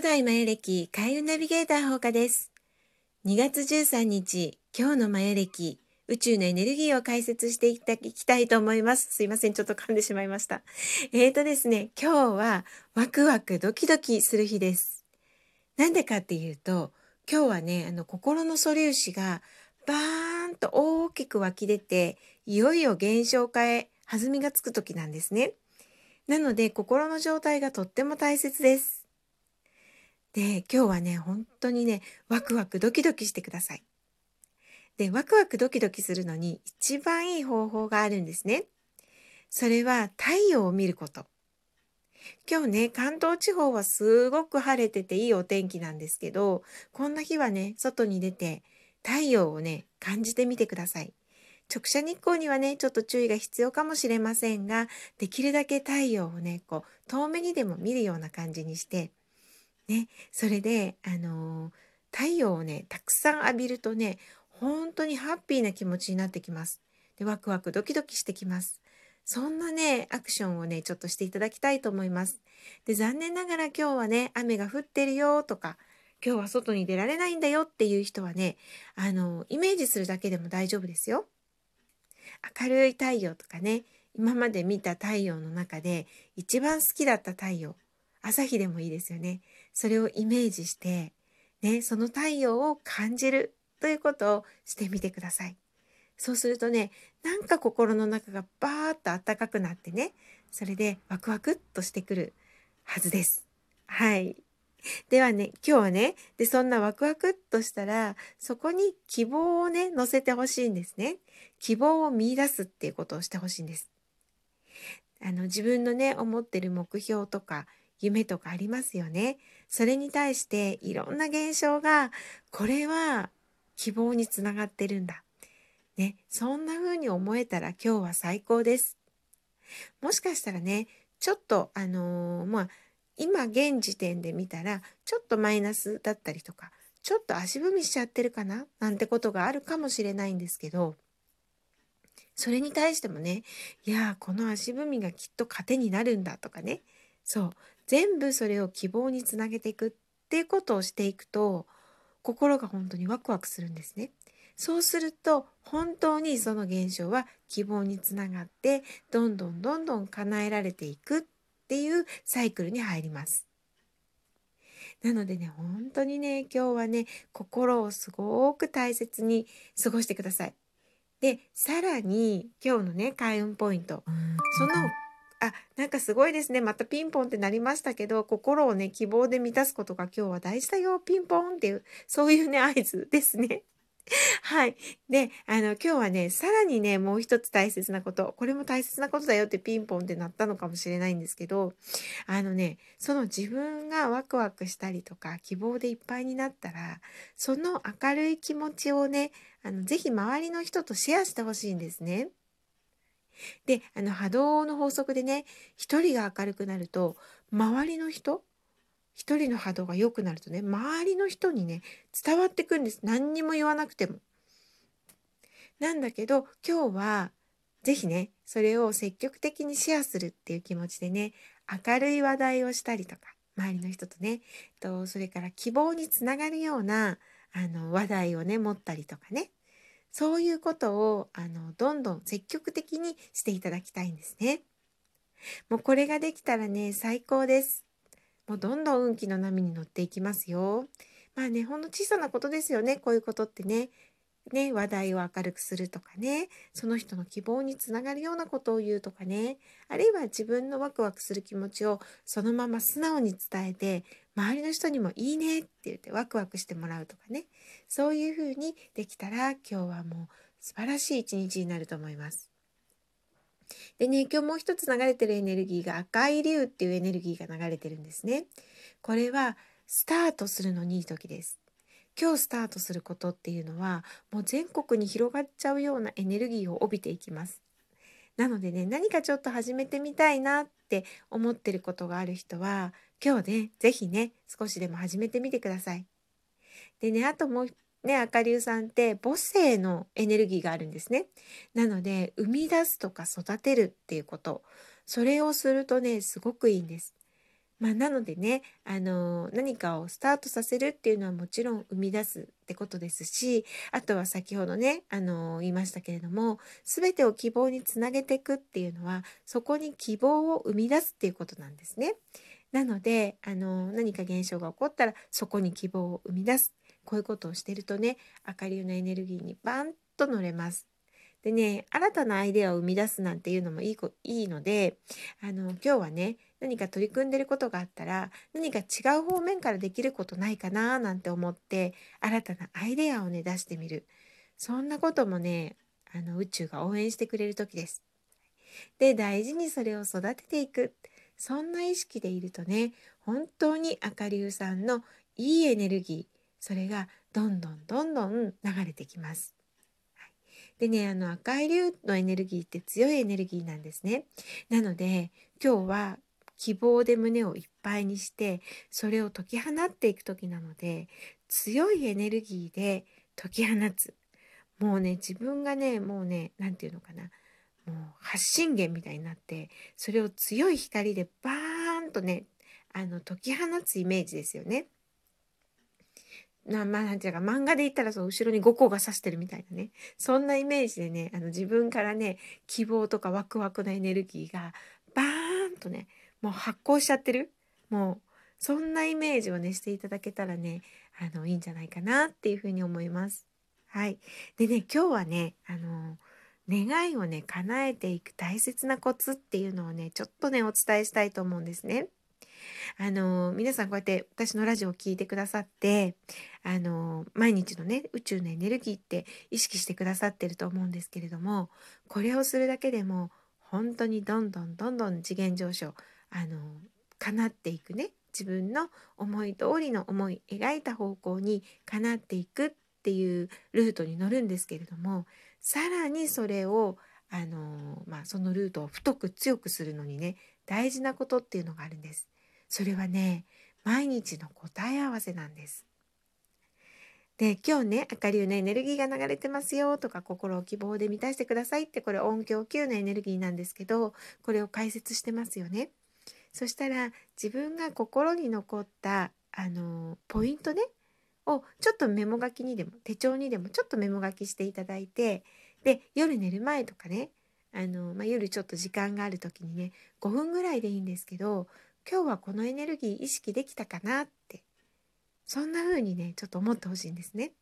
古代マヤ歴開運ナビゲーター放課です。2月13日、今日のマヤ歴、宇宙のエネルギーを解説していきたいと思います。すいません、ちょっと噛んでしまいました。えーとですね、今日はワクワクドキドキする日です。なんでかっていうと、今日はね、あの心の素粒子がバーンと大きく湧き出て、いよいよ現象化へ弾みがつく時なんですね。なので心の状態がとっても大切です。で、今日はね、本当にね、ワクワクドキドキしてください。で、ワクワクドキドキするのに一番いい方法があるんですね。それは太陽を見ること。今日ね、関東地方はすごく晴れてていいお天気なんですけど、こんな日はね、外に出て太陽をね、感じてみてください。直射日光にはね、ちょっと注意が必要かもしれませんが、できるだけ太陽をね、こう、遠目にでも見るような感じにして、ね、それで、あのー、太陽をね、たくさん浴びるとね、本当にハッピーな気持ちになってきます。で、ワクワクドキドキしてきます。そんなね、アクションをね、ちょっとしていただきたいと思います。で、残念ながら今日はね、雨が降ってるよとか、今日は外に出られないんだよっていう人はね、あの、イメージするだけでも大丈夫ですよ。明るい太陽とかね、今まで見た太陽の中で一番好きだった太陽、朝日でもいいですよね。それをイメージして、ね、その太陽を感じるということをしてみてください。そうするとね、なんか心の中がバーッと暖かくなってね、それでワクワクっとしてくるはずです。はい。ではね、今日はね、で、そんなワクワクっとしたら、そこに希望をね、乗せてほしいんですね。希望を見出すっていうことをしてほしいんです。あの、自分のね、思ってる目標とか、夢とかありますよね。それに対していろんな現象が、これは希望につながってるんだ。ね、そんな風に思えたら今日は最高です。もしかしたらね、ちょっとあのー、まあ、今現時点で見たら、ちょっとマイナスだったりとか、ちょっと足踏みしちゃってるかななんてことがあるかもしれないんですけど、それに対してもね、いやこの足踏みがきっと糧になるんだとかね、そう、全部それを希望につなげていくっていうことをしていくと心が本当にワクワクするんですね。そうすると本当にその現象は希望につながってどんどんどんどん叶えられていくっていうサイクルに入ります。なのでね本当にね今日はね心をすごく大切に過ごしてください。でさらに今日のね開運ポイントそのあ、なんかすごいですね。またピンポンってなりましたけど、心をね、希望で満たすことが今日は大事だよ、ピンポンっていう、そういうね、合図ですね。はい。で、あの、今日はね、さらにね、もう一つ大切なこと、これも大切なことだよってピンポンってなったのかもしれないんですけど、あのね、その自分がワクワクしたりとか、希望でいっぱいになったら、その明るい気持ちをね、あの、ぜひ周りの人とシェアしてほしいんですね。で、あの波動の法則でね、一人が明るくなると、周りの人、一人の波動が良くなるとね、周りの人にね、伝わってくんです。何にも言わなくても。なんだけど、今日は、是非ね、それを積極的にシェアするっていう気持ちでね、明るい話題をしたりとか、周りの人とね、とそれから希望につながるようなあの話題をね、持ったりとかね、そういうことをあのどんどん積極的にしていただきたいんですね。もうこれができたらね最高です。もうどんどん運気の波に乗っていきますよ。まあねほんの小さなことですよねこういうことってね。ね、話題を明るくするとかねその人の希望につながるようなことを言うとかねあるいは自分のワクワクする気持ちをそのまま素直に伝えて周りの人にもいいねって言ってワクワクしてもらうとかねそういうふうにできたら今日はもう素晴らしい一日になると思います。でね今日もう一つ流れてるエネルギーが赤い竜っていうエネルギーが流れてるんですね。これはスタートするのにいい時です。今日スタートすることっていうのはもう全国に広がっちゃうようなエネルギーを帯びていきます。なのでね何かちょっと始めてみたいなって思ってることがある人は今日ね是非ね少しでも始めてみてください。でねあともうね赤龍さんって母性のエネルギーがあるんですね。なので生み出すとか育てるっていうことそれをするとねすごくいいんです。まあ、なのでね、あの何かをスタートさせるっていうのはもちろん生み出すってことですしあとは先ほどね、あの言いましたけれども全てを希望につなげていくっていうのはそこに希望を生み出すっていうことなんですね。なので、あの何か現象が起こったらそこに希望を生み出すこういうことをしてるとね明るいのエネルギーにバンと乗れます。でね新たなアイデアを生み出すなんていうのもいいいいのであの今日はね何か取り組んでることがあったら何か違う方面からできることないかななんて思って新たなアイデアをね出してみるそんなこともねあの宇宙が応援してくれる時です。で大事にそれを育てていくそんな意識でいるとね本当に明るいさんのいいエネルギーそれがどんどんどんどん流れてきます。でねあの赤い竜のエネルギーって強いエネルギーなんですね。なので今日は希望で胸をいっぱいにしてそれを解き放っていく時なので強いエネルギーで解き放つ。もうね自分がねもうね何て言うのかな。もう発信源みたいになってそれを強い光でバーンとねあの解き放つイメージですよね。なまあなんていうか漫画で言ったらそう後ろに5個が指してるみたいなね。そんなイメージでねあの自分からね希望とかワクワクのエネルギーがバーンとねもう発光しちゃってる？もうそんなイメージをねしていただけたらねあのいいんじゃないかなっていうふうに思います。はい、でね今日はねあの願いをね叶えていく大切なコツっていうのをねちょっとねお伝えしたいと思うんですね。あの皆さんこうやって私のラジオを聴いてくださってあの毎日のね宇宙のエネルギーって意識してくださってると思うんですけれどもこれをするだけでも本当にどんどんどんどん次元上昇あの叶っていくね自分の思い通りの思い描いた方向に叶っていくっていうルートに乗るんですけれどもさらにそれをあのまあ、そのルートを太く強くするのにね大事なことっていうのがあるんです。それはね毎日の答え合わせなんです。で今日ね明るいのエネルギーが流れてますよとか心を希望で満たしてくださいってこれ音響級のエネルギーなんですけどこれを解説してますよね。そしたら自分が心に残ったあのポイントねをちょっとメモ書きにでも手帳にでもちょっとメモ書きしていただいてで夜寝る前とかねあの、まあ、夜ちょっと時間がある時にね5分ぐらいでいいんですけど今日はこのエネルギー意識できたかなってそんな風にねちょっと思ってほしいんですね。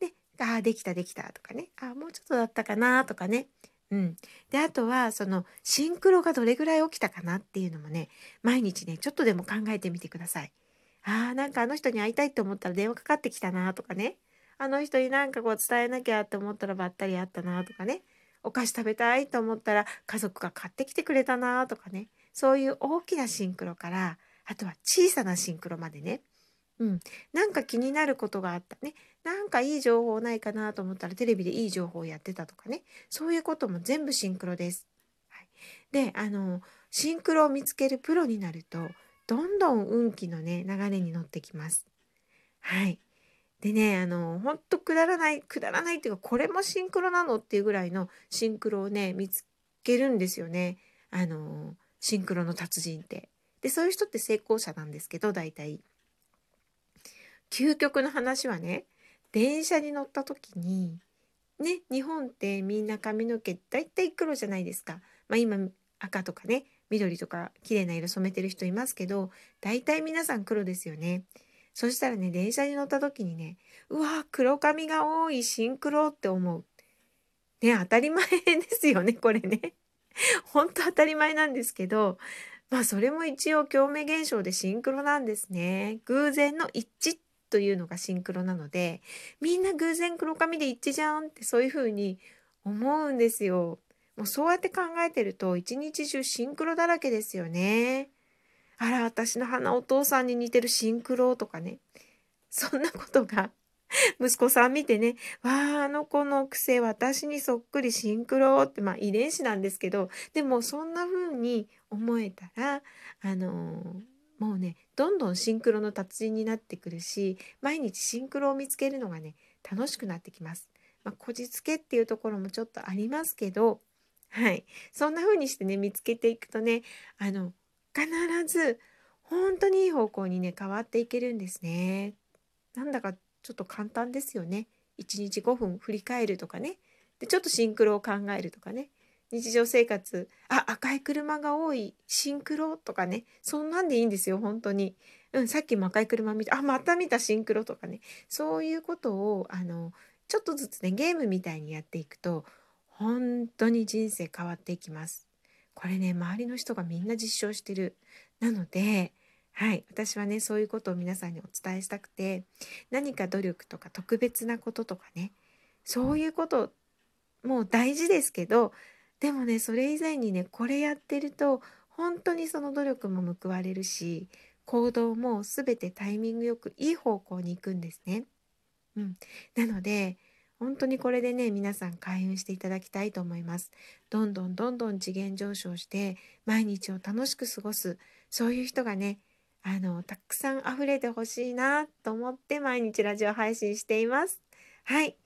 で「ああできたできた」とかね「ああもうちょっとだったかな」とかねうん、であとはそのシンクロがどれぐらい起きたかなっていうのもね毎日ねちょっとでも考えてみてください。あーなんかあの人に会いたいって思ったら電話かかってきたなとかね。あの人になんかこう伝えなきゃって思ったらばったり会ったなとかね。お菓子食べたいと思ったら家族が買ってきてくれたなとかね。そういう大きなシンクロからあとは小さなシンクロまでね。うん、なんか気になることがあった。ね。なんかいい情報ないかなと思ったらテレビでいい情報をやってたとかねそういうことも全部シンクロです。はい、であのシンクロを見つけるプロになるとどんどん運気のね流れに乗ってきます。はい。でねあのほんとくだらないくだらないっていうかこれもシンクロなのっていうぐらいのシンクロをね見つけるんですよねあのシンクロの達人って。でそういう人って成功者なんですけど大体。究極の話はね電車に乗った時にね日本ってみんな髪の毛だいたい黒じゃないですか。まあ、今赤とかね緑とか綺麗な色染めてる人いますけど大体皆さん黒ですよね。そしたらね電車に乗った時にねうわ黒髪が多いシンクロって思う。ね当たり前ですよねこれね。本当当たり前なんですけどまあそれも一応共鳴現象でシンクロなんですね。偶然の一致っというのがシンクロなのでみんな偶然黒髪で一致じゃんってそういう風に思うんですよ。もうそうやって考えてると一日中シンクロだらけですよね。あら私の花お父さんに似てるシンクロとかねそんなことが息子さん見てね「わああの子の癖私にそっくりシンクロ」ってまあ遺伝子なんですけどでもそんな風に思えたらあのーもうねどんどんシンクロの達人になってくるし毎日シンクロを見つけるのがね楽しくなってきます。まあ、こじつけっていうところもちょっとありますけどはいそんな風にしてね見つけていくとねあの必ず本当にいい方向にね変わっていけるんですね。なんだかちょっと簡単ですよね。1日5分振り返るとかね。でちょっとシンクロを考えるとかね。日常生活あ赤い車が多いシンクロとかねそんなんでいいんですよ本当に。うん、さっきも赤い車見たあまた見たシンクロとかねそういうことをあのちょっとずつねゲームみたいにやっていくと本当に人生変わっていきます。これね周りの人がみんな実証してる。なのではい私はねそういうことを皆さんにお伝えしたくて何か努力とか特別なこととかねそういうこともう大事ですけどでもねそれ以前にねこれやってると本当にその努力も報われるし行動も全てタイミングよくいい方向に行くんですね。うん、なので本当にこれでね皆さん開運していただきたいと思います。どんどんどんどん次元上昇して毎日を楽しく過ごすそういう人がねあのたくさん溢れてほしいなと思って毎日ラジオ配信しています。はい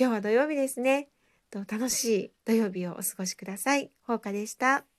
今日は土曜日ですね。と楽しい土曜日をお過ごしください。ほうかでした。